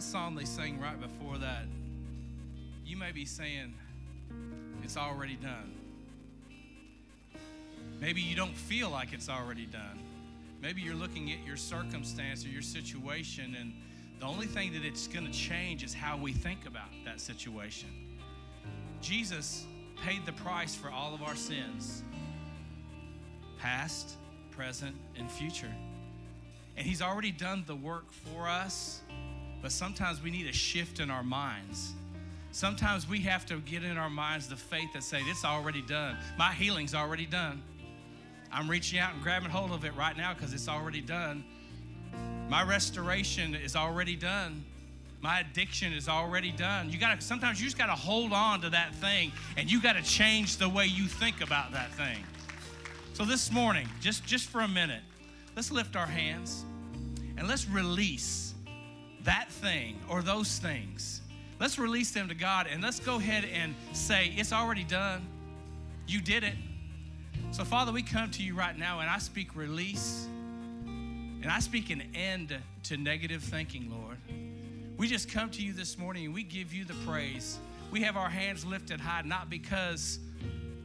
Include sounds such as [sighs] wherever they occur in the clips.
that song they sang right before that, you may be saying, It's already done. Maybe you don't feel like it's already done. Maybe you're looking at your circumstance or your situation, and the only thing that it's going to change is how we think about that situation. Jesus paid the price for all of our sins past, present, and future. And He's already done the work for us, but sometimes we need a shift in our minds. Sometimes we have to get in our minds the faith that say, It's already done. My healing's already done. I'm reaching out and grabbing hold of it right now because it's already done. My restoration is already done. My addiction is already done. You got to sometimes you just got to hold on to that thing and you got to change the way you think about that thing. So this morning, just just for a minute, let's lift our hands and let's release that thing or those things. Let's release them to God and let's go ahead and say it's already done. You did it. So, Father, we come to you right now and I speak release and I speak an end to negative thinking, Lord. We just come to you this morning and we give you the praise. We have our hands lifted high, not because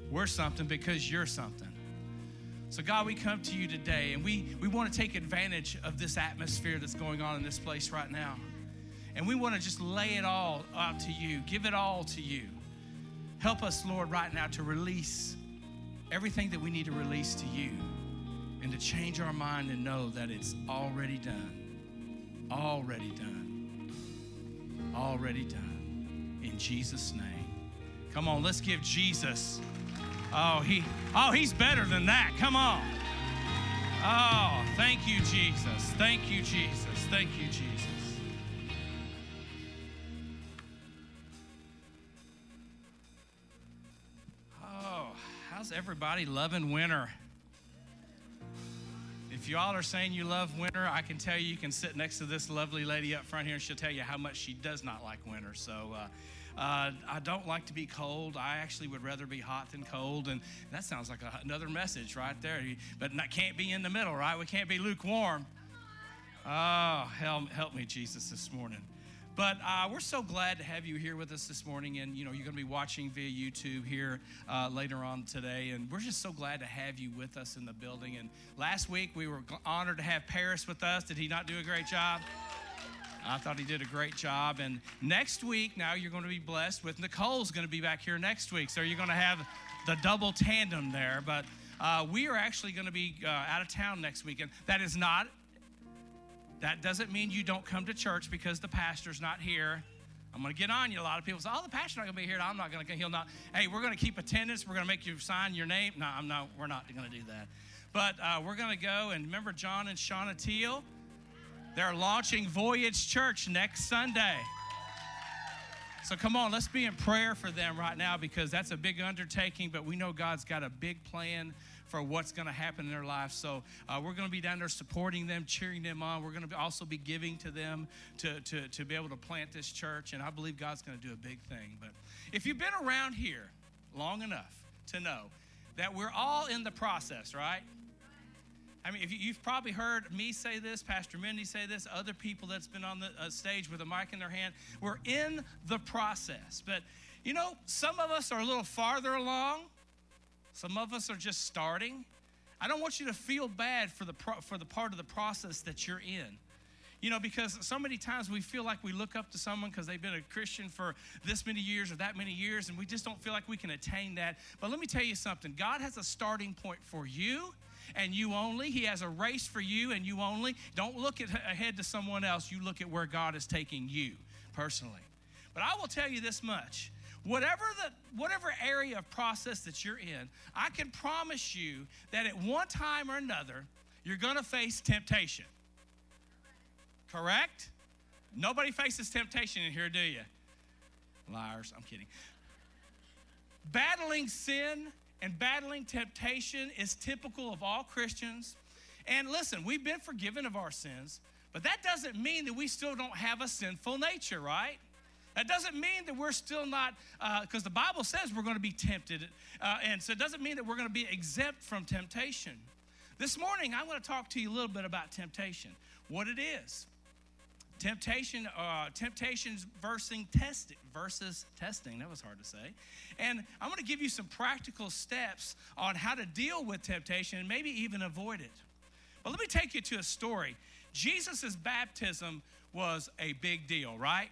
we're something, because you're something. So, God, we come to you today and we, we want to take advantage of this atmosphere that's going on in this place right now. And we want to just lay it all out to you, give it all to you. Help us, Lord, right now to release everything that we need to release to you and to change our mind and know that it's already done. Already done. Already done. In Jesus' name. Come on, let's give Jesus. Oh, he oh, he's better than that. Come on. Oh, thank you, Jesus. Thank you, Jesus. Thank you, Jesus. Oh, how's everybody loving winter? If y'all are saying you love winter, I can tell you you can sit next to this lovely lady up front here and she'll tell you how much she does not like winter. So uh, uh, I don't like to be cold. I actually would rather be hot than cold. And that sounds like a, another message right there. But not, can't be in the middle, right? We can't be lukewarm. Oh, help, help me, Jesus, this morning. But uh, we're so glad to have you here with us this morning. And, you know, you're going to be watching via YouTube here uh, later on today. And we're just so glad to have you with us in the building. And last week, we were honored to have Paris with us. Did he not do a great job? I thought he did a great job. And next week, now you're going to be blessed with Nicole's going to be back here next week. So you're going to have the double tandem there. But uh, we are actually going to be uh, out of town next weekend. That is not that doesn't mean you don't come to church because the pastor's not here. I'm going to get on you. A lot of people say, "Oh, the pastor's not going to be here. I'm not going to. He'll not. Hey, we're going to keep attendance. We're going to make you sign your name. No, I'm not. We're not going to do that. But uh, we're going to go and remember John and Shauna Teal. They're launching Voyage Church next Sunday. So come on, let's be in prayer for them right now because that's a big undertaking. But we know God's got a big plan for what's going to happen in their life. So uh, we're going to be down there supporting them, cheering them on. We're going to also be giving to them to, to, to be able to plant this church. And I believe God's going to do a big thing. But if you've been around here long enough to know that we're all in the process, right? I mean, if you, have probably heard me say this, Pastor Mindy say this, other people that's been on the uh, stage with a mic in their hand. We're in the process. But, you know, some of us are a little farther along some of us are just starting. I don't want you to feel bad for the, pro- for the part of the process that you're in. You know, because so many times we feel like we look up to someone because they've been a Christian for this many years or that many years, and we just don't feel like we can attain that. But let me tell you something God has a starting point for you and you only. He has a race for you and you only. Don't look at, ahead to someone else. You look at where God is taking you personally. But I will tell you this much whatever the whatever area of process that you're in, I can promise you that at one time or another, you're going to face temptation. Correct? Nobody faces temptation in here, do you? Liars, I'm kidding. Battling sin and battling temptation is typical of all Christians. And listen, we've been forgiven of our sins, but that doesn't mean that we still don't have a sinful nature, right? That doesn't mean that we're still not, because uh, the Bible says we're going to be tempted. Uh, and so it doesn't mean that we're going to be exempt from temptation. This morning, I want to talk to you a little bit about temptation, what it is. Temptation, uh, temptations versus testing, versus testing. That was hard to say. And I'm going to give you some practical steps on how to deal with temptation and maybe even avoid it. But let me take you to a story. Jesus' baptism was a big deal, right?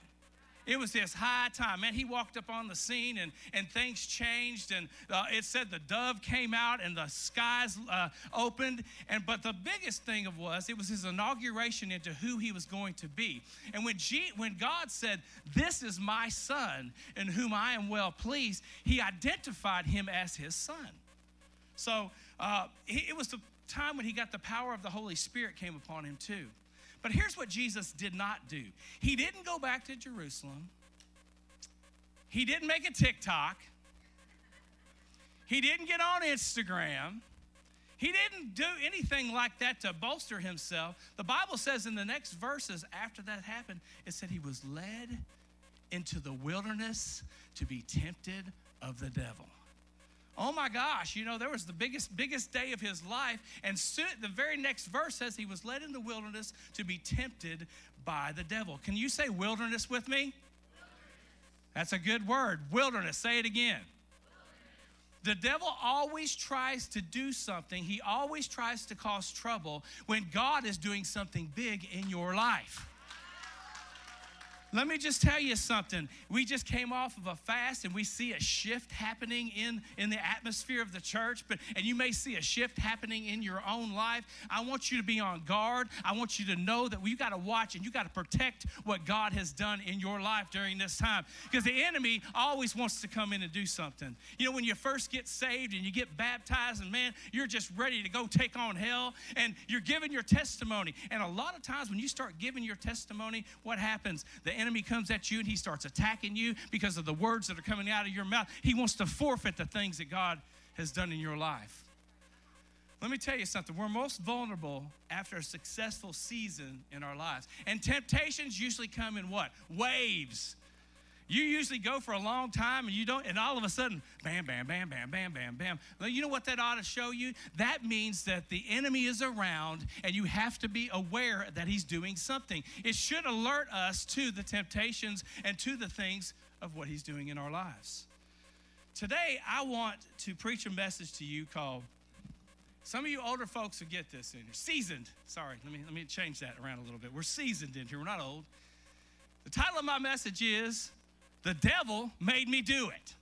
It was this high time. Man, he walked up on the scene and, and things changed. And uh, it said the dove came out and the skies uh, opened. And But the biggest thing of was, it was his inauguration into who he was going to be. And when, G, when God said, This is my son in whom I am well pleased, he identified him as his son. So uh, it was the time when he got the power of the Holy Spirit came upon him too. But here's what Jesus did not do He didn't go back to Jerusalem, He didn't make a TikTok, He didn't get on Instagram. He didn't do anything like that to bolster himself. The Bible says in the next verses after that happened, it said he was led into the wilderness to be tempted of the devil. Oh my gosh, you know, there was the biggest, biggest day of his life. And soon, the very next verse says he was led in the wilderness to be tempted by the devil. Can you say wilderness with me? Wilderness. That's a good word. Wilderness. Say it again. The devil always tries to do something, he always tries to cause trouble when God is doing something big in your life. Let me just tell you something. We just came off of a fast and we see a shift happening in, in the atmosphere of the church, but and you may see a shift happening in your own life. I want you to be on guard. I want you to know that you got to watch and you got to protect what God has done in your life during this time. Because the enemy always wants to come in and do something. You know, when you first get saved and you get baptized, and man, you're just ready to go take on hell, and you're giving your testimony. And a lot of times when you start giving your testimony, what happens? The enemy comes at you and he starts attacking you because of the words that are coming out of your mouth. He wants to forfeit the things that God has done in your life. Let me tell you something. We're most vulnerable after a successful season in our lives. And temptations usually come in what? Waves. You usually go for a long time and you don't, and all of a sudden, bam, bam, bam, bam, bam, bam, bam. Well, you know what that ought to show you? That means that the enemy is around and you have to be aware that he's doing something. It should alert us to the temptations and to the things of what he's doing in our lives. Today, I want to preach a message to you called some of you older folks will get this in here. Seasoned. Sorry, let me, let me change that around a little bit. We're seasoned in here, we're not old. The title of my message is the devil made me do it.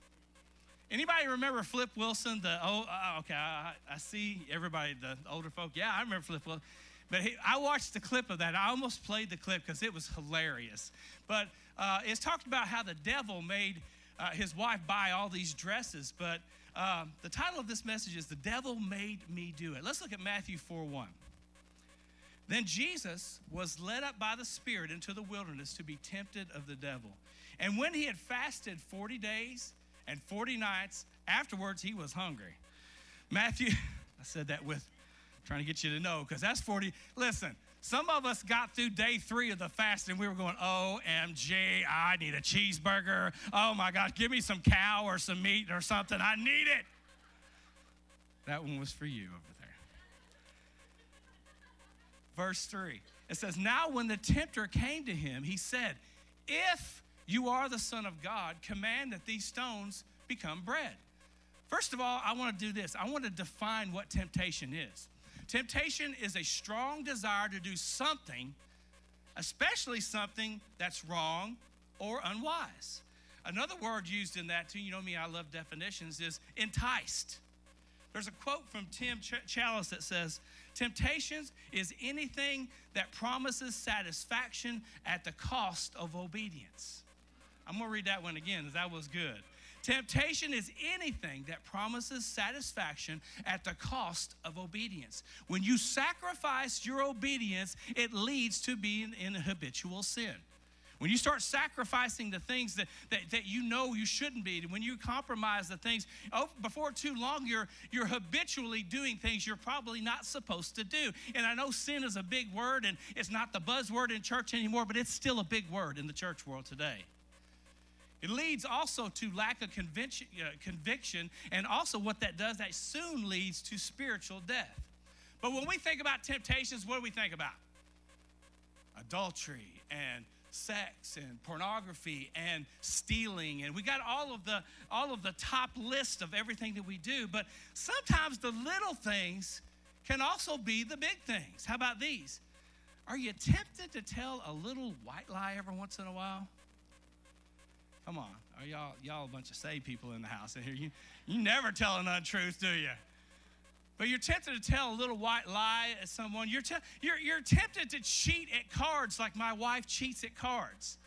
Anybody remember Flip Wilson? The oh, uh, okay, I, I, see everybody, the older folk. Yeah, I remember Flip Wilson. But he, I watched the clip of that. I almost played the clip because it was hilarious. But uh, it's talked about how the devil made uh, his wife buy all these dresses. But um, the title of this message is "The Devil Made Me Do It." Let's look at Matthew 4 1. Then Jesus was led up by the Spirit into the wilderness to be tempted of the devil. And when he had fasted 40 days and 40 nights, afterwards he was hungry. Matthew, [laughs] I said that with trying to get you to know because that's 40. Listen, some of us got through day three of the fast and we were going, OMG, I need a cheeseburger. Oh my God, give me some cow or some meat or something. I need it. That one was for you over there. Verse 3 it says, Now when the tempter came to him, he said, If you are the Son of God, command that these stones become bread. First of all, I want to do this. I want to define what temptation is. Temptation is a strong desire to do something, especially something that's wrong or unwise. Another word used in that, too, you know me, I love definitions, is enticed. There's a quote from Tim Ch- Challies that says, Temptations is anything that promises satisfaction at the cost of obedience. I'm going to read that one again, that was good. Temptation is anything that promises satisfaction at the cost of obedience. When you sacrifice your obedience, it leads to being in habitual sin. When you start sacrificing the things that, that, that you know you shouldn't be, when you compromise the things, oh, before too long, you're, you're habitually doing things you're probably not supposed to do. And I know sin is a big word and it's not the buzzword in church anymore, but it's still a big word in the church world today. It leads also to lack of conviction, uh, conviction, and also what that does, that soon leads to spiritual death. But when we think about temptations, what do we think about? Adultery and sex and pornography and stealing. And we got all of the all of the top list of everything that we do. But sometimes the little things can also be the big things. How about these? Are you tempted to tell a little white lie every once in a while come on are y'all y'all a bunch of saved people in the house in here you you never tell an untruth do you but you're tempted to tell a little white lie at someone. You're, te- you're, you're tempted to cheat at cards like my wife cheats at cards.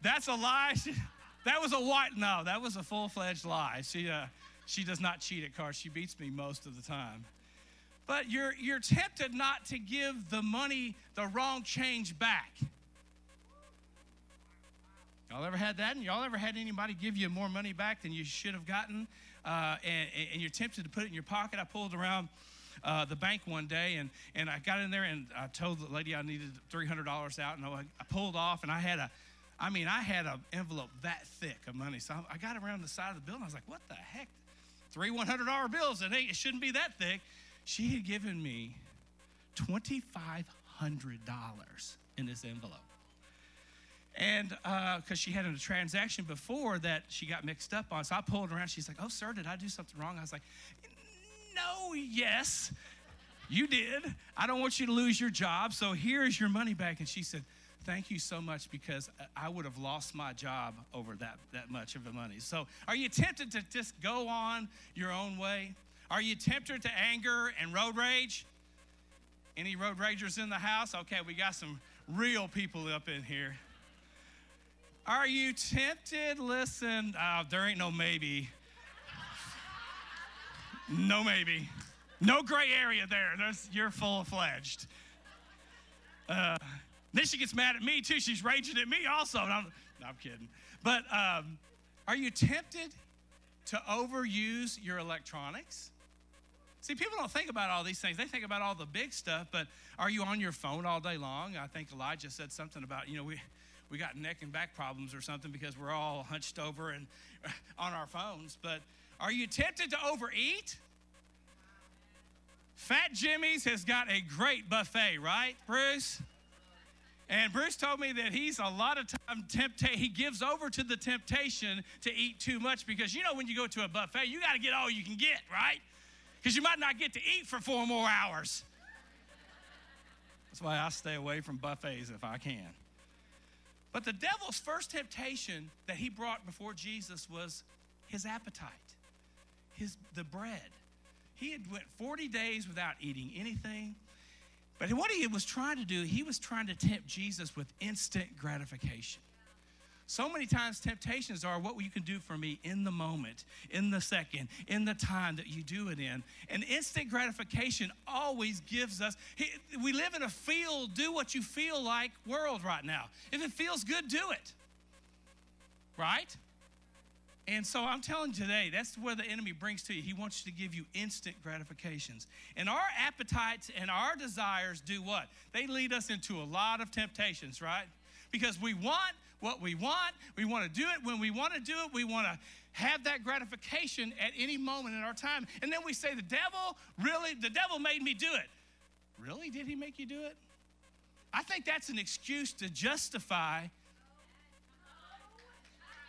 That's a lie. that was a white, no, that was a full fledged lie. She, uh, she does not cheat at cards. She beats me most of the time. But you're, you're tempted not to give the money the wrong change back. Y'all ever had that? And y'all ever had anybody give you more money back than you should have gotten? uh, and, and, you're tempted to put it in your pocket. I pulled around uh, the bank one day and, and I got in there and I told the lady I needed $300 out and I, I pulled off and I had a, I mean, I had an envelope that thick of money. So I got around the side of the building. I was like, what the heck? Three $100 bills. It, ain't, it shouldn't be that thick. She had given me $2,500 in this envelope. And because uh, she had a transaction before that she got mixed up on. So I pulled around. She's like, Oh, sir, did I do something wrong? I was like, No, yes, you did. I don't want you to lose your job. So here is your money back. And she said, Thank you so much because I would have lost my job over that, that much of the money. So are you tempted to just go on your own way? Are you tempted to anger and road rage? Any road ragers in the house? Okay, we got some real people up in here. Are you tempted? Listen, uh, there ain't no maybe. No maybe. No gray area there. There's, you're full fledged. Uh, then she gets mad at me too. She's raging at me also. I'm, no, I'm kidding. But um, are you tempted to overuse your electronics? See, people don't think about all these things. They think about all the big stuff, but are you on your phone all day long? I think Elijah said something about, you know, we we got neck and back problems or something because we're all hunched over and [laughs] on our phones. But are you tempted to overeat? Fat Jimmy's has got a great buffet, right, Bruce? And Bruce told me that he's a lot of time tempta- he gives over to the temptation to eat too much because you know when you go to a buffet, you got to get all you can get, right? Because you might not get to eat for four more hours. That's why I stay away from buffets if I can. But the devil's first temptation that he brought before Jesus was his appetite, his the bread. He had went 40 days without eating anything. But what he was trying to do, he was trying to tempt Jesus with instant gratification. So many times, temptations are what you can do for me in the moment, in the second, in the time that you do it in. And instant gratification always gives us, we live in a feel, do what you feel like world right now. If it feels good, do it. Right? And so I'm telling you today, that's where the enemy brings to you. He wants to give you instant gratifications. And our appetites and our desires do what? They lead us into a lot of temptations, right? Because we want what we want. We want to do it when we want to do it. We want to have that gratification at any moment in our time. And then we say, The devil, really? The devil made me do it. Really? Did he make you do it? I think that's an excuse to justify.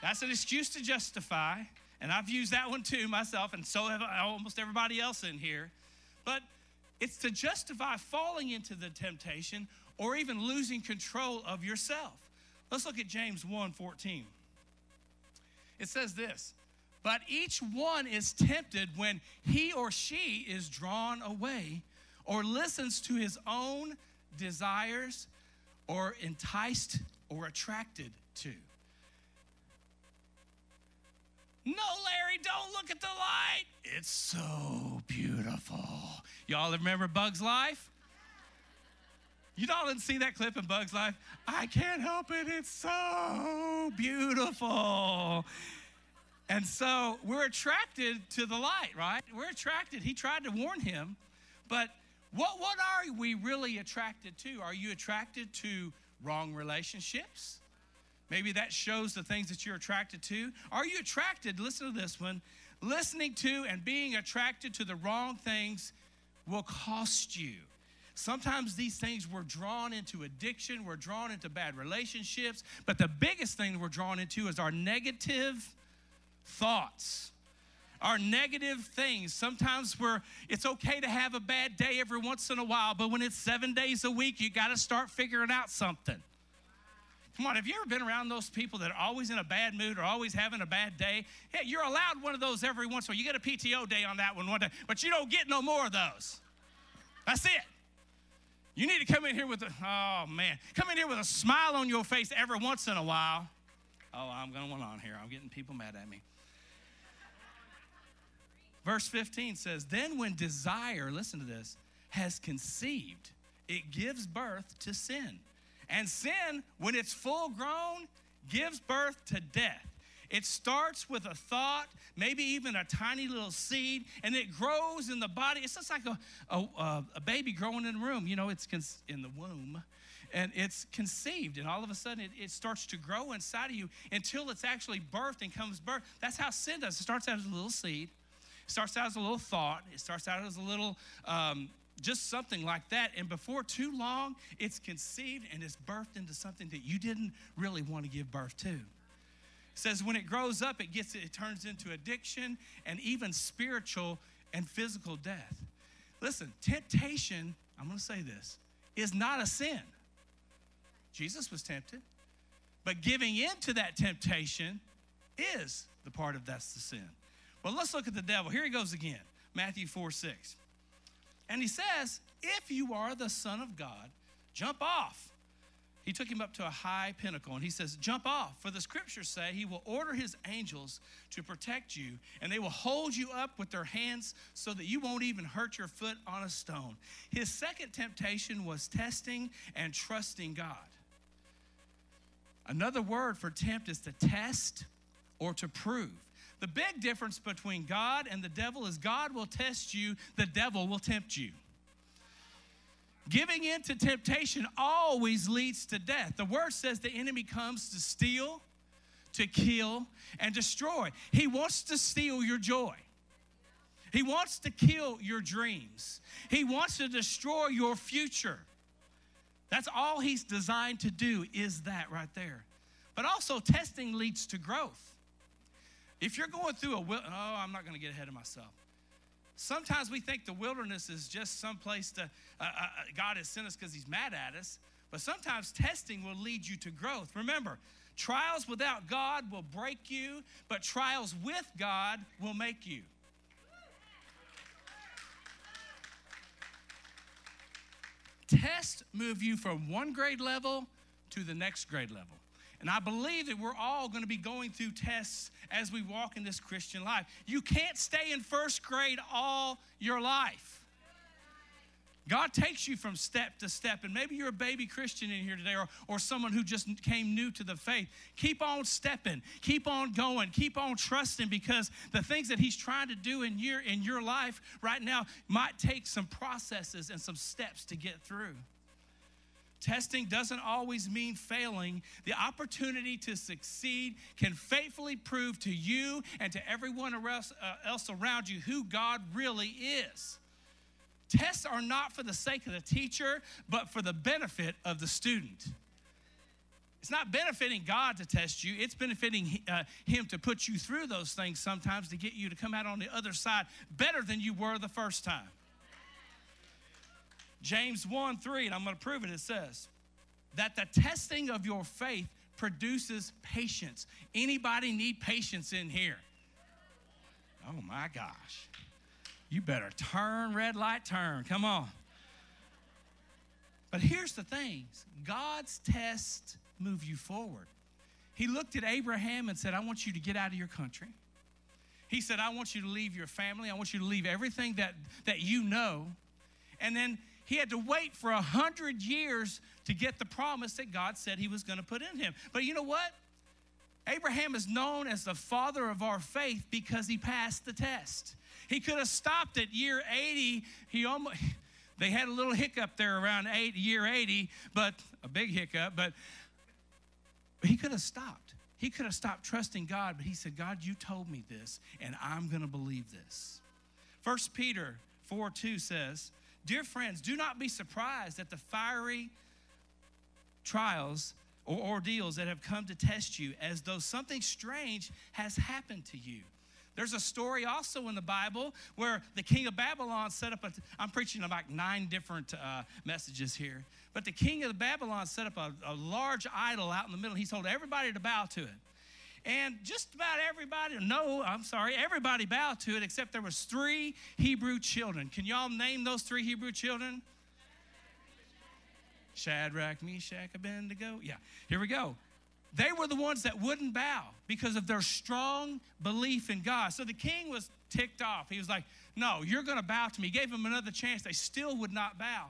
That's an excuse to justify. And I've used that one too myself, and so have almost everybody else in here. But it's to justify falling into the temptation or even losing control of yourself. Let's look at James 1 14. It says this, but each one is tempted when he or she is drawn away or listens to his own desires or enticed or attracted to. No, Larry, don't look at the light. It's so beautiful. Y'all remember Bug's Life? You all didn't see that clip in Bug's Life? I can't help it. It's so beautiful. And so we're attracted to the light, right? We're attracted. He tried to warn him, but what, what are we really attracted to? Are you attracted to wrong relationships? Maybe that shows the things that you're attracted to. Are you attracted, listen to this one, listening to and being attracted to the wrong things will cost you. Sometimes these things we're drawn into addiction, we're drawn into bad relationships, but the biggest thing we're drawn into is our negative thoughts. Our negative things. Sometimes we're it's okay to have a bad day every once in a while, but when it's 7 days a week, you got to start figuring out something. Come on, have you ever been around those people that are always in a bad mood or always having a bad day? You're allowed one of those every once in a while. You get a PTO day on that one one day, but you don't get no more of those. That's it. You need to come in here with a, oh man, come in here with a smile on your face every once in a while. Oh, I'm going on here. I'm getting people mad at me. Verse 15 says, Then when desire, listen to this, has conceived, it gives birth to sin. And sin, when it's full grown, gives birth to death. It starts with a thought, maybe even a tiny little seed, and it grows in the body. It's just like a, a, a baby growing in the room. You know, it's in the womb, and it's conceived, and all of a sudden it, it starts to grow inside of you until it's actually birthed and comes birth. That's how sin does. It starts out as a little seed. It starts out as a little thought. It starts out as a little um, just something like that. And before too long, it's conceived and it's birthed into something that you didn't really want to give birth to. Says when it grows up, it gets it turns into addiction and even spiritual and physical death. Listen, temptation, I'm going to say this, is not a sin. Jesus was tempted, but giving in to that temptation is the part of that's the sin. Well, let's look at the devil. Here he goes again. Matthew 4 6. And he says, If you are the Son of God, jump off. He took him up to a high pinnacle and he says, Jump off, for the scriptures say he will order his angels to protect you, and they will hold you up with their hands so that you won't even hurt your foot on a stone. His second temptation was testing and trusting God. Another word for tempt is to test or to prove. The big difference between God and the devil is God will test you, the devil will tempt you. Giving in to temptation always leads to death. The word says the enemy comes to steal, to kill, and destroy. He wants to steal your joy. He wants to kill your dreams. He wants to destroy your future. That's all he's designed to do is that right there. But also testing leads to growth. If you're going through a, oh, I'm not going to get ahead of myself. Sometimes we think the wilderness is just some place to, uh, uh, uh God has sent us because he's mad at us. But sometimes testing will lead you to growth. Remember, trials without God will break you, but trials with God will make you. Tests move you from one grade level to the next grade level. And I believe that we're all going to be going through tests as we walk in this Christian life. You can't stay in first grade all your life. God takes you from step to step, and maybe you're a baby Christian in here today or, or someone who just came new to the faith. Keep on stepping, keep on going, keep on trusting because the things that He's trying to do in your, in your life right now might take some processes and some steps to get through. Testing doesn't always mean failing. The opportunity to succeed can faithfully prove to you and to everyone else, uh, around you who God really is. Tests are not for the sake of the teacher, but for the benefit of the student. It's not benefiting God to test you, it's benefiting uh, Him to put you through those things sometimes to get you to come out on the other side better than you were the first time. James 1 3, and I'm going to prove it, it says that the testing of your faith produces patience. Anybody need patience in here? Oh my gosh. You better turn, red light, turn. Come on. But here's the thing God's tests move you forward. He looked at Abraham and said, I want you to get out of your country. He said, I want you to leave your family. I want you to leave everything that, that you know. And then he had to wait for a hundred years to get the promise that God said he was going to put in him. But you know what? Abraham is known as the father of our faith because he passed the test. He could have stopped at year 80. He almost [laughs] they had a little hiccup there around eight, year 80, but a big hiccup, but he could have stopped. He could have stopped trusting God, but he said, God, you told me this, and I'm going to believe this. First Peter 4 2 says, Dear friends, do not be surprised at the fiery trials or ordeals that have come to test you as though something strange has happened to you. There's a story also in the Bible where the king of Babylon set up a, I'm preaching like nine different uh, messages here, but the king of Babylon set up a, a large idol out in the middle. He told everybody to bow to it. And just about everybody, no, I'm sorry, everybody bowed to it except there was three Hebrew children. Can y'all name those three Hebrew children? Shadrach, Meshach, Abednego. Yeah, here we go. They were the ones that wouldn't bow because of their strong belief in God. So the king was ticked off. He was like, No, you're going to bow to me. He gave them another chance. They still would not bow.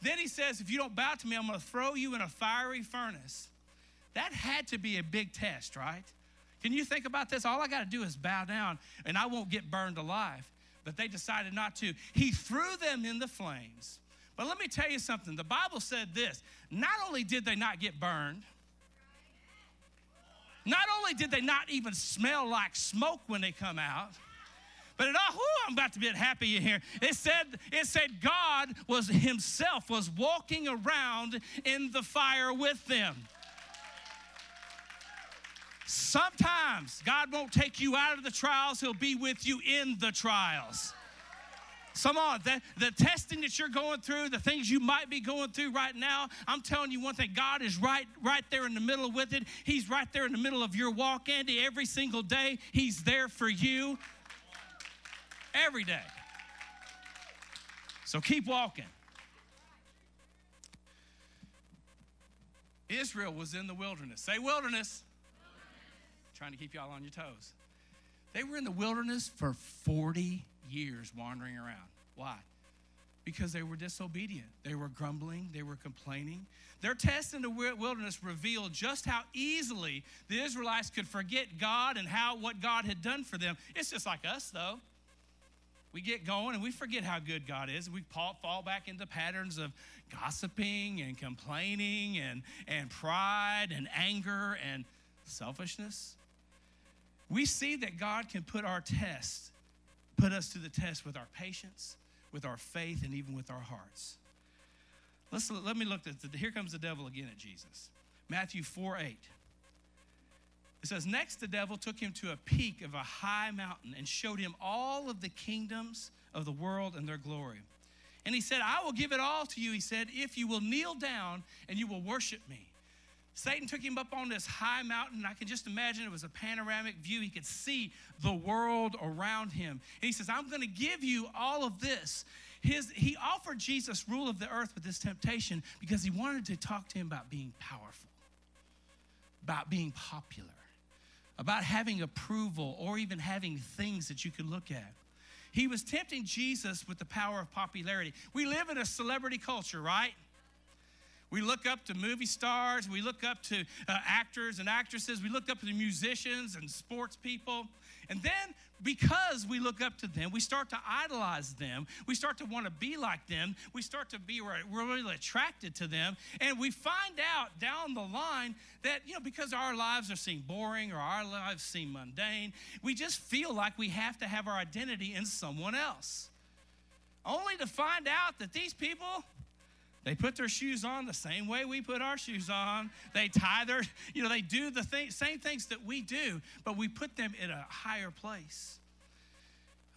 Then he says, If you don't bow to me, I'm going to throw you in a fiery furnace. That had to be a big test, right? Can you think about this? All I got to do is bow down and I won't get burned alive. But they decided not to. He threw them in the flames. But let me tell you something. The Bible said this not only did they not get burned, not only did they not even smell like smoke when they come out, but it all, whew, I'm about to get happy in here. It said, it said God was himself was walking around in the fire with them. Sometimes God won't take you out of the trials, He'll be with you in the trials. Some on, the, the testing that you're going through, the things you might be going through right now, I'm telling you one thing, God is right, right there in the middle with it. He's right there in the middle of your walk, Andy. Every single day, He's there for you. Every day. So keep walking. Israel was in the wilderness. Say wilderness. Trying to keep y'all on your toes. They were in the wilderness for 40 years wandering around. Why? Because they were disobedient. They were grumbling. They were complaining. Their test in the wilderness revealed just how easily the Israelites could forget God and how what God had done for them. It's just like us, though. We get going and we forget how good God is. We fall back into patterns of gossiping and complaining and, and pride and anger and selfishness. We see that God can put our test put us to the test with our patience, with our faith, and even with our hearts. Let's, let me look at the, here comes the devil again at Jesus. Matthew 4 8. It says, Next the devil took him to a peak of a high mountain and showed him all of the kingdoms of the world and their glory. And he said, I will give it all to you, he said, if you will kneel down and you will worship me. Satan took him up on this high mountain. I can just imagine it was a panoramic view. He could see the world around him. And he says, I'm going to give you all of this. His, he offered Jesus rule of the earth with this temptation because he wanted to talk to him about being powerful, about being popular, about having approval, or even having things that you could look at. He was tempting Jesus with the power of popularity. We live in a celebrity culture, right? We look up to movie stars. We look up to uh, actors and actresses. We look up to musicians and sports people. And then, because we look up to them, we start to idolize them. We start to want to be like them. We start to be really attracted to them. And we find out down the line that, you know, because our lives are seen boring or our lives seem mundane, we just feel like we have to have our identity in someone else. Only to find out that these people, they put their shoes on the same way we put our shoes on. They tie their, you know, they do the same things that we do, but we put them in a higher place.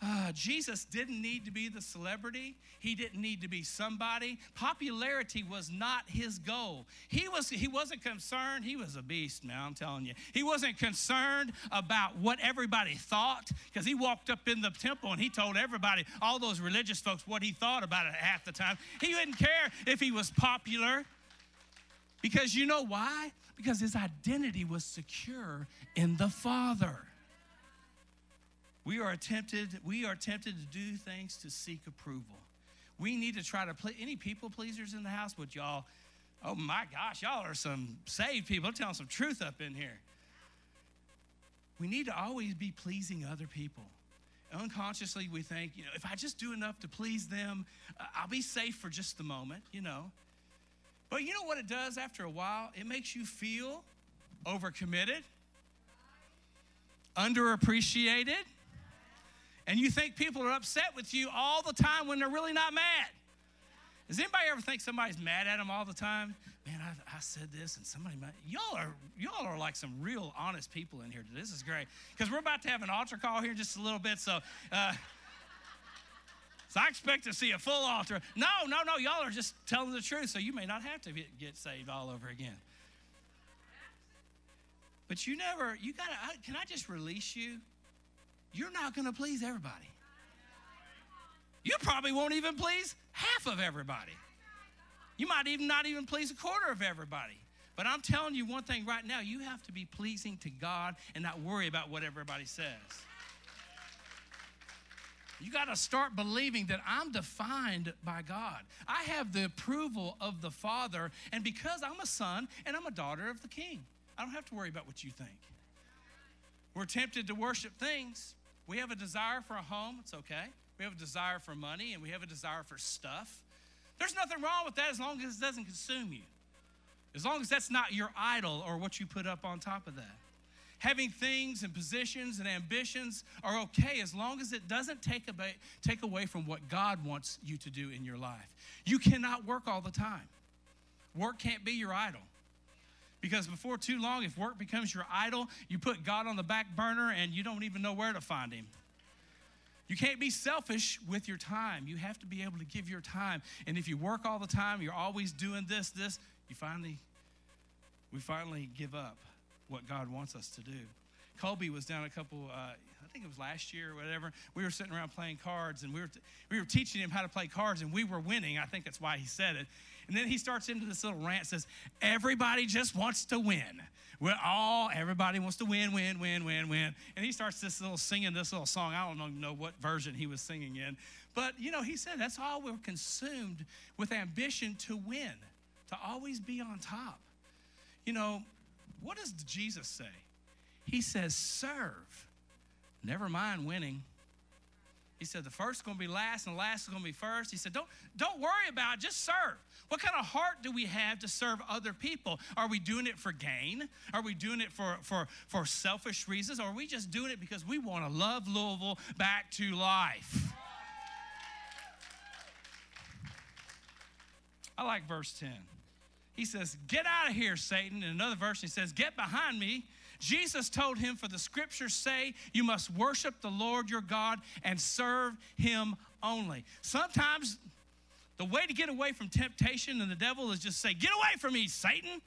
Uh, Jesus didn't need to be the celebrity. He didn't need to be somebody. Popularity was not his goal. He, was, he wasn't concerned. He was a beast, man, I'm telling you. He wasn't concerned about what everybody thought because he walked up in the temple and he told everybody, all those religious folks, what he thought about it half the time. He didn't care if he was popular because you know why? Because his identity was secure in the Father. We are tempted, we are tempted to do things to seek approval. We need to try to play any people pleasers in the house, but y'all, oh my gosh, y'all are some saved people. I'm telling some truth up in here. We need to always be pleasing other people. Unconsciously, we think, you know, if I just do enough to please them, I'll be safe for just the moment, you know. But you know what it does after a while? It makes you feel overcommitted, underappreciated, and you think people are upset with you all the time when they're really not mad. Does anybody ever think somebody's mad at them all the time? Man, I, I said this, and somebody might. Y'all are y'all are like some real honest people in here. This is great because we're about to have an altar call here in just a little bit. So, uh, so I expect to see a full altar. No, no, no. Y'all are just telling the truth, so you may not have to get, get saved all over again. But you never. You gotta. I, can I just release you? You're not going to please everybody. You probably won't even please half of everybody. You might even not even please a quarter of everybody. But I'm telling you one thing right now you have to be pleasing to God and not worry about what everybody says. You got to start believing that I'm defined by God. I have the approval of the Father, and because I'm a son and I'm a daughter of the King, I don't have to worry about what you think. We're tempted to worship things. We have a desire for a home, it's okay. We have a desire for money and we have a desire for stuff. There's nothing wrong with that as long as it doesn't consume you. As long as that's not your idol or what you put up on top of that. Having things and positions and ambitions are okay as long as it doesn't take away, take away from what God wants you to do in your life. You cannot work all the time. Work can't be your idol. Because before too long, if work becomes your idol, you put God on the back burner and you don't even know where to find Him. You can't be selfish with your time. You have to be able to give your time. And if you work all the time, you're always doing this, this, you finally, we finally give up what God wants us to do. Colby was down a couple, uh, I think it was last year or whatever. We were sitting around playing cards and we were, we were teaching him how to play cards and we were winning. I think that's why he said it. And then he starts into this little rant says, Everybody just wants to win. We're all, everybody wants to win, win, win, win, win. And he starts this little singing this little song. I don't even know what version he was singing in. But, you know, he said that's all we're consumed with ambition to win, to always be on top. You know, what does Jesus say? He says, serve. Never mind winning. He said the first is going to be last and the last is going to be first. He said, don't, don't worry about it, just serve. What kind of heart do we have to serve other people? Are we doing it for gain? Are we doing it for, for, for selfish reasons? Or are we just doing it because we want to love Louisville back to life? I like verse 10. He says, Get out of here, Satan. In another verse, he says, Get behind me, Jesus told him, For the scriptures say, you must worship the Lord your God and serve him only. Sometimes the way to get away from temptation and the devil is just say, Get away from me, Satan.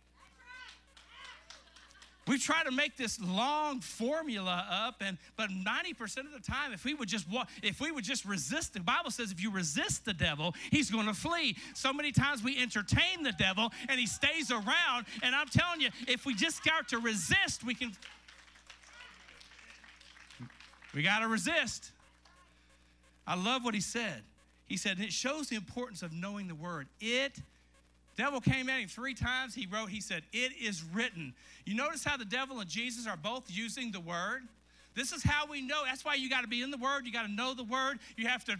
We try to make this long formula up, and but 90% of the time, if we would just walk, if we would just resist, the Bible says if you resist the devil, he's going to flee. So many times we entertain the devil and he stays around. And I'm telling you, if we just start to resist, we can we got to resist. I love what he said. He said, it shows the importance of knowing the word. It Devil came at him three times. He wrote, he said, It is written. You notice how the devil and Jesus are both using the word? This is how we know. That's why you got to be in the word. You got to know the word. You have to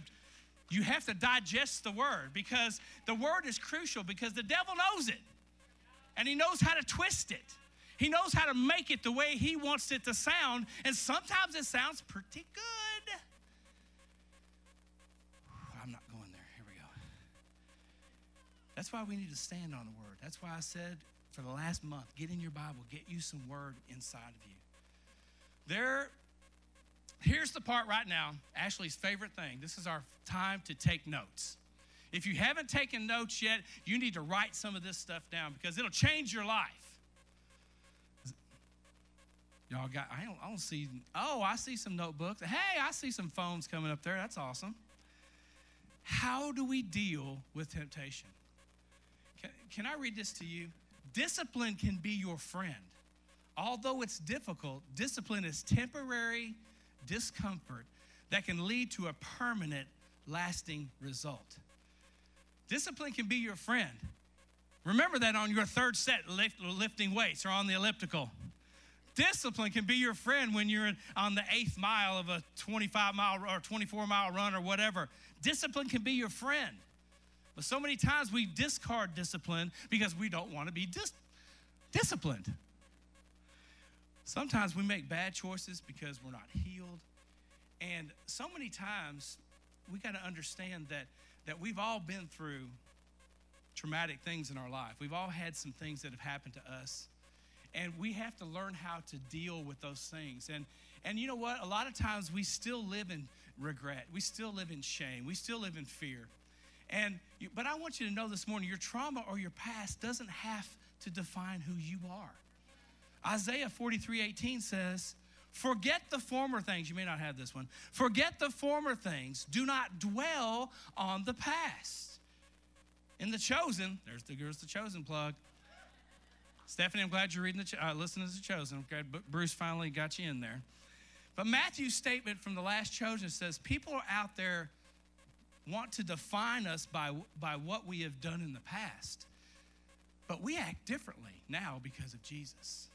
you have to digest the word because the word is crucial because the devil knows it. And he knows how to twist it. He knows how to make it the way he wants it to sound, and sometimes it sounds pretty good. That's why we need to stand on the word. That's why I said for the last month, get in your Bible, get you some word inside of you. There, here's the part right now, Ashley's favorite thing. This is our time to take notes. If you haven't taken notes yet, you need to write some of this stuff down because it'll change your life. Y'all got, I don't, I don't see, oh, I see some notebooks. Hey, I see some phones coming up there. That's awesome. How do we deal with temptation? Can, I read this to you? Discipline can be your friend. Although it's difficult, discipline is temporary discomfort that can lead to a permanent, lasting result. Discipline can be your friend. Remember that on your third set, lift, lifting weights or on the elliptical. Discipline can be your friend when you're on the eighth mile of a 25 mile or 24 mile run or whatever. Discipline can be your friend. But so many times we discard discipline because we don't want to be dis- disciplined. Sometimes we make bad choices because we're not healed. And so many times we got to understand that, that we've all been through traumatic things in our life. We've all had some things that have happened to us. And we have to learn how to deal with those things. And and you know what? A lot of times we still live in regret. We still live in shame. We still live in fear. And you, but I want you to know this morning your trauma or your past doesn't have to define who you are. Isaiah 43 18 says, Forget the former things. You may not have this one. Forget the former things. Do not dwell on the past. In the chosen, there's the there's the chosen plug. Stephanie, I'm glad you're reading the uh, listening to the chosen. Glad Bruce finally got you in there. But Matthew's statement from the last chosen says people are out there want to define us by, by what we have done in the past. But we act differently now because of Jesus.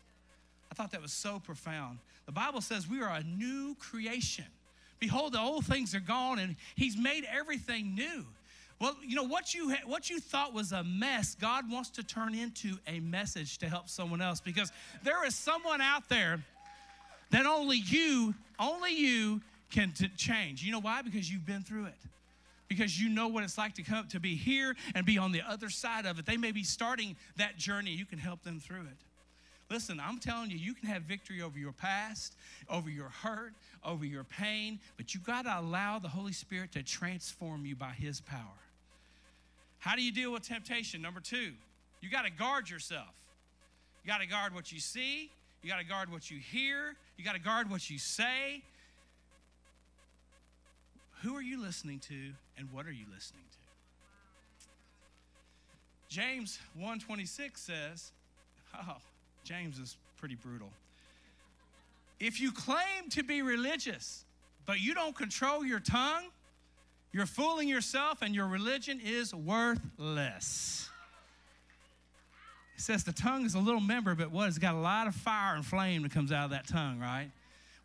I thought that was so profound. The Bible says we are a new creation. Behold, the old things are gone, and He's made everything new. Well, you know what you what you thought was a mess, God wants to turn into a message to help someone else because there is someone out there that only you, only you can t- change. You know why? Because you've been through it. Because you know what it's like to come to be here and be on the other side of it. They may be starting that journey. You can help them through it. Listen, I'm telling you, you can have victory over your past, over your hurt, over your pain, but you got to allow the Holy Spirit to transform you by His power. How do you deal with temptation? Number two, you got to guard yourself. You got to guard what you see, you got to guard what you hear, you got to guard what you say. Who are you listening to and what are you listening to? James 1:26 says, oh, James is pretty brutal. If you claim to be religious, but you don't control your tongue, you're fooling yourself and your religion is worthless. It says the tongue is a little member, but what? It's got a lot of fire and flame that comes out of that tongue, right?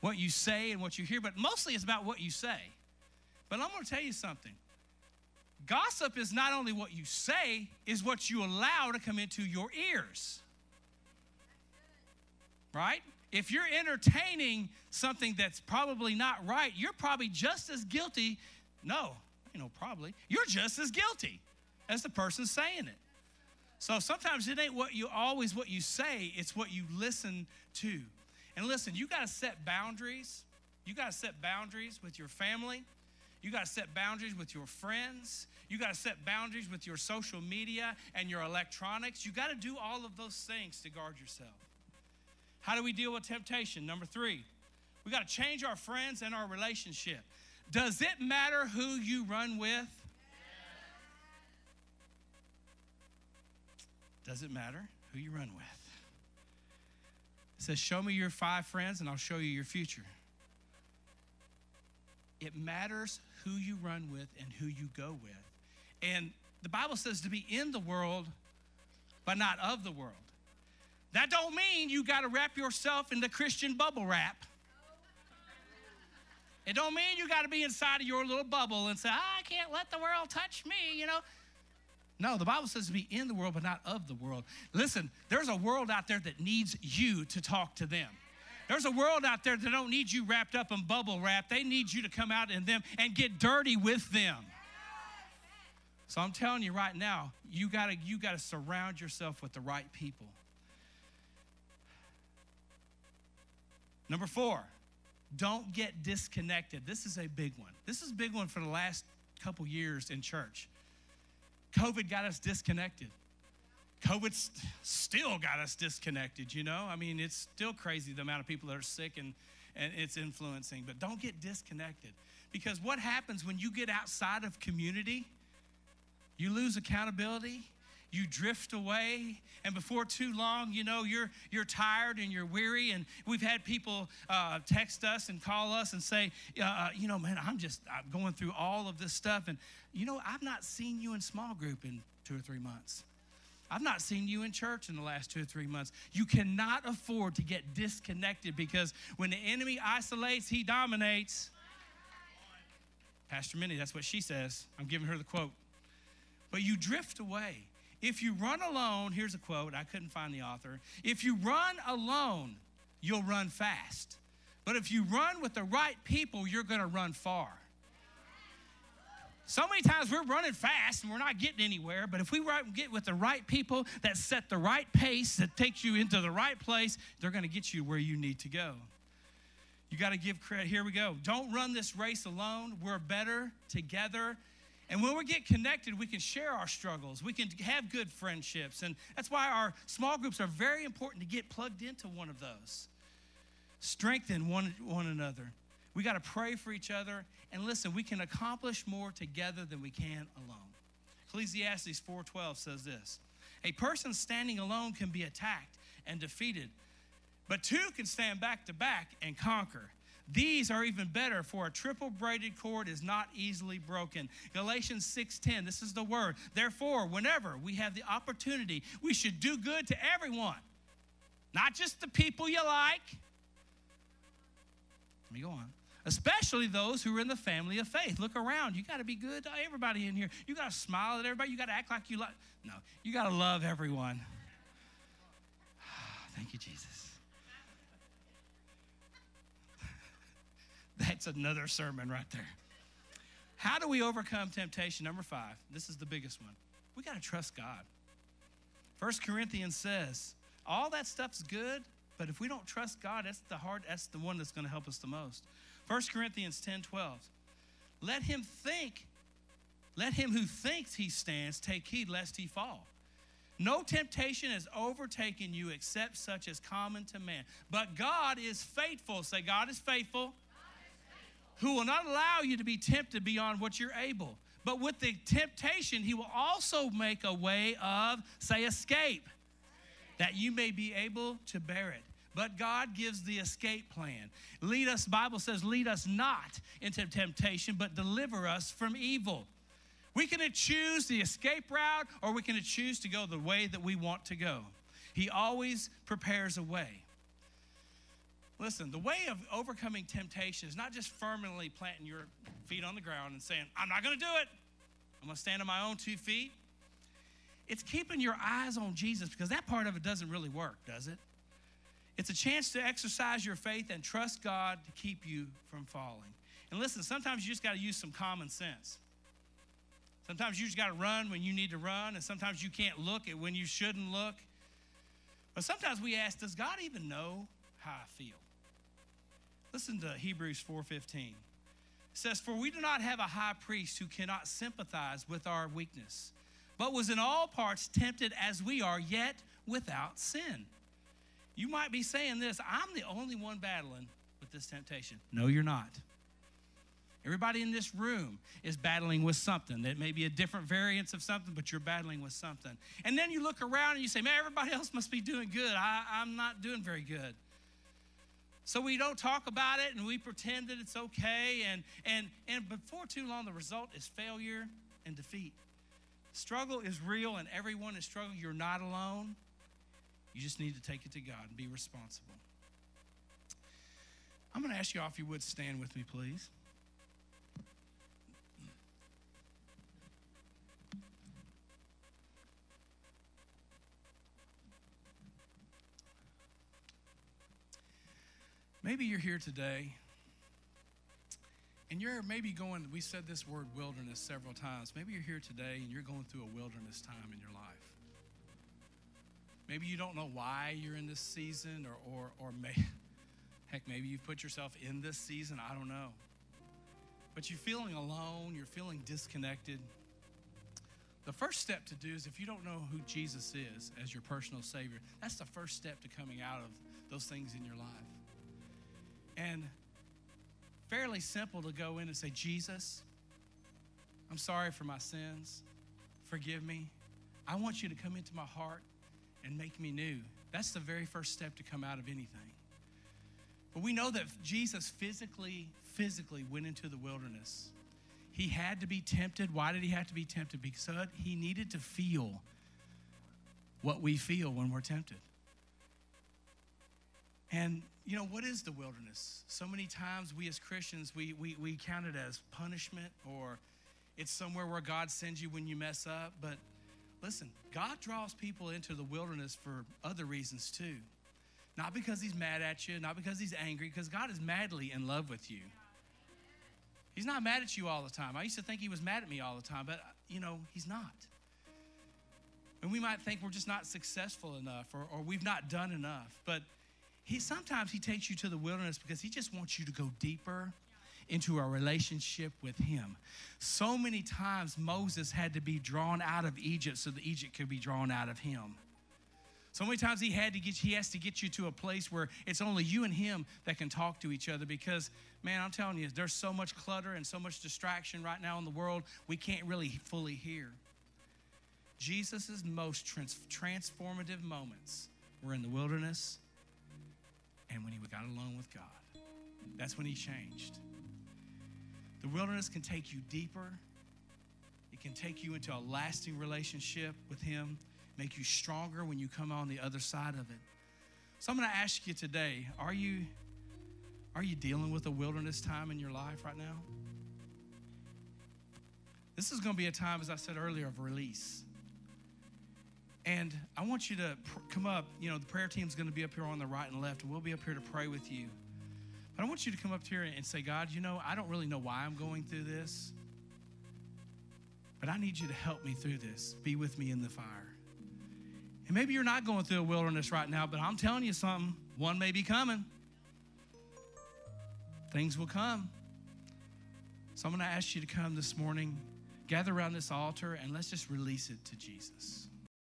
What you say and what you hear, but mostly it's about what you say. But I'm going to tell you something. Gossip is not only what you say, is what you allow to come into your ears right? If you're entertaining something that's probably not right, you're probably just as guilty. No, you know, probably. You're just as guilty as the person saying it. So sometimes it ain't what you always what you say, it's what you listen to. And listen, you got to set boundaries. You got to set boundaries with your family. You got to set boundaries with your friends. You got to set boundaries with your social media and your electronics. You got to do all of those things to guard yourself. How do we deal with temptation? Number three, we got to change our friends and our relationship. Does it matter who you run with? Does it matter who you run with? It says, Show me your five friends and I'll show you your future. It matters who you run with and who you go with. And the Bible says to be in the world, but not of the world. That don't mean you got to wrap yourself in the Christian bubble wrap. It don't mean you got to be inside of your little bubble and say, I can't let the world touch me, you know. No, the Bible says to be in the world, but not of the world. Listen, there's a world out there that needs you to talk to them. There's a world out there that don't need you wrapped up in bubble wrap. They need you to come out in them and get dirty with them. So I'm telling you right now, you gotta you gotta surround yourself with the right people. Number four, don't get disconnected. This is a big one. This is a big one for the last couple years in church. COVID got us disconnected. COVID still got us disconnected, you know? I mean, it's still crazy the amount of people that are sick and, and it's influencing, but don't get disconnected. Because what happens when you get outside of community, you lose accountability, you drift away and before too long you know you're you're tired and you're weary and we've had people uh, text us and call us and say uh, uh, you know man i'm just i'm going through all of this stuff and you know i've not seen you in small group in two or three months I've not seen you in church in the last two or three months. You cannot afford to get disconnected because when the enemy isolates, he dominates. Pastor Minnie, that's what she says. I'm giving her the quote. But you drift away. If you run alone, here's a quote, I couldn't find the author. If you run alone, you'll run fast. But if you run with the right people, you're going to run far. So many times we're running fast and we're not getting anywhere, but if we get with the right people that set the right pace, that takes you into the right place, they're going to get you where you need to go. You got to give credit. Here we go. Don't run this race alone. We're better together. And when we get connected, we can share our struggles. We can have good friendships. And that's why our small groups are very important to get plugged into one of those. Strengthen one, one another. We got to pray for each other. And listen, we can accomplish more together than we can alone. Ecclesiastes 4:12 says this. A person standing alone can be attacked and defeated, but two can stand back to back and conquer. These are even better, for a triple braided cord is not easily broken. Galatians 6:10, this is the word. Therefore, whenever we have the opportunity, we should do good to everyone, not just the people you like. Let me go on especially those who are in the family of faith. Look around. You got to be good to everybody in here. You got to smile at everybody. You got to act like you like. No, you got to love everyone. [sighs] Thank you, Jesus. [laughs] That's another sermon right there. How do we overcome temptation? Number five. This is the biggest one. We got to trust God. First Corinthians says, all that stuff's good, but if we don't trust God, that's the hard, that's the one that's going to help us the most. 1 Corinthians 10 12. Let him think, let him who thinks he stands take heed lest he fall. No temptation has overtaken you except such as common to man. But God is faithful. Say, God is faithful. God is faithful. Who will not allow you to be tempted beyond what you're able. But with the temptation, he will also make a way of, say, escape, that you may be able to bear it. But God gives the escape plan. Lead us, Bible says, lead us not into temptation, but deliver us from evil. We can choose the escape route or we can choose to go the way that we want to go. He always prepares a way. Listen, the way of overcoming temptation is not just firmly planting your feet on the ground and saying, I'm not going to do it. I'm going to stand on my own two feet. It's keeping your eyes on Jesus because that part of it doesn't really work, does it? It's a chance to exercise your faith and trust God to keep you from falling. And listen, sometimes you just got to use some common sense. Sometimes you just got to run when you need to run, and sometimes you can't look at when you shouldn't look. But sometimes we ask, does God even know how I feel? Listen to Hebrews 4:15. It says, "For we do not have a high priest who cannot sympathize with our weakness, but was in all parts tempted as we are, yet without sin." You might be saying this I'm the only one battling with this temptation. No, you're not. Everybody in this room is battling with something that may be a different variance of something, but you're battling with something. And then you look around and you say, man, everybody else must be doing good. I, I'm not doing very good. So we don't talk about it and we pretend that it's okay. And, and, and before too long, the result is failure and defeat. Struggle is real and everyone is struggling. You're not alone. You just need to take it to God and be responsible. I'm going to ask you all if you would stand with me, please. Maybe you're here today and you're maybe going, we said this word wilderness several times. Maybe you're here today and you're going through a wilderness time in your life. Maybe you don't know why you're in this season, or, or, or may, [laughs] heck, maybe you've put yourself in this season. I don't know. But you're feeling alone, you're feeling disconnected. The first step to do is if you don't know who Jesus is as your personal Savior, that's the first step to coming out of those things in your life. And fairly simple to go in and say, Jesus, I'm sorry for my sins. Forgive me. I want you to come into my heart and make me new. That's the very first step to come out of anything. But we know that Jesus physically, physically went into the wilderness. He had to be tempted. Why did he have to be tempted? Because he needed to feel what we feel when we're tempted. And, you know, what is the wilderness? So many times we as Christians, we, we, we count it as punishment or it's somewhere where God sends you when you mess up. But Listen, God draws people into the wilderness for other reasons too. Not because he's mad at you, not because he's angry, because God is madly in love with you. He's not mad at you all the time. I used to think he was mad at me all the time, but you know, he's not. And we might think we're just not successful enough or, or we've not done enough. But he sometimes he takes you to the wilderness because he just wants you to go deeper into a relationship with him. So many times Moses had to be drawn out of Egypt so that Egypt could be drawn out of him. So many times he had to get he has to get you to a place where it's only you and him that can talk to each other because man, I'm telling you, there's so much clutter and so much distraction right now in the world, we can't really fully hear. Jesus' most trans- transformative moments were in the wilderness and when he got alone with God. That's when he changed. The wilderness can take you deeper, it can take you into a lasting relationship with him, make you stronger when you come on the other side of it. So I'm going to ask you today, are you are you dealing with a wilderness time in your life right now? This is going to be a time as I said earlier of release. And I want you to pr- come up. You know, the prayer team is going to be up here on the right and left, and we'll be up here to pray with you. But I want you to come up here and say, God, you know, I don't really know why I'm going through this, but I need you to help me through this. Be with me in the fire. And maybe you're not going through a wilderness right now, but I'm telling you something. One may be coming. Things will come. So I'm going to ask you to come this morning, gather around this altar, and let's just release it to Jesus.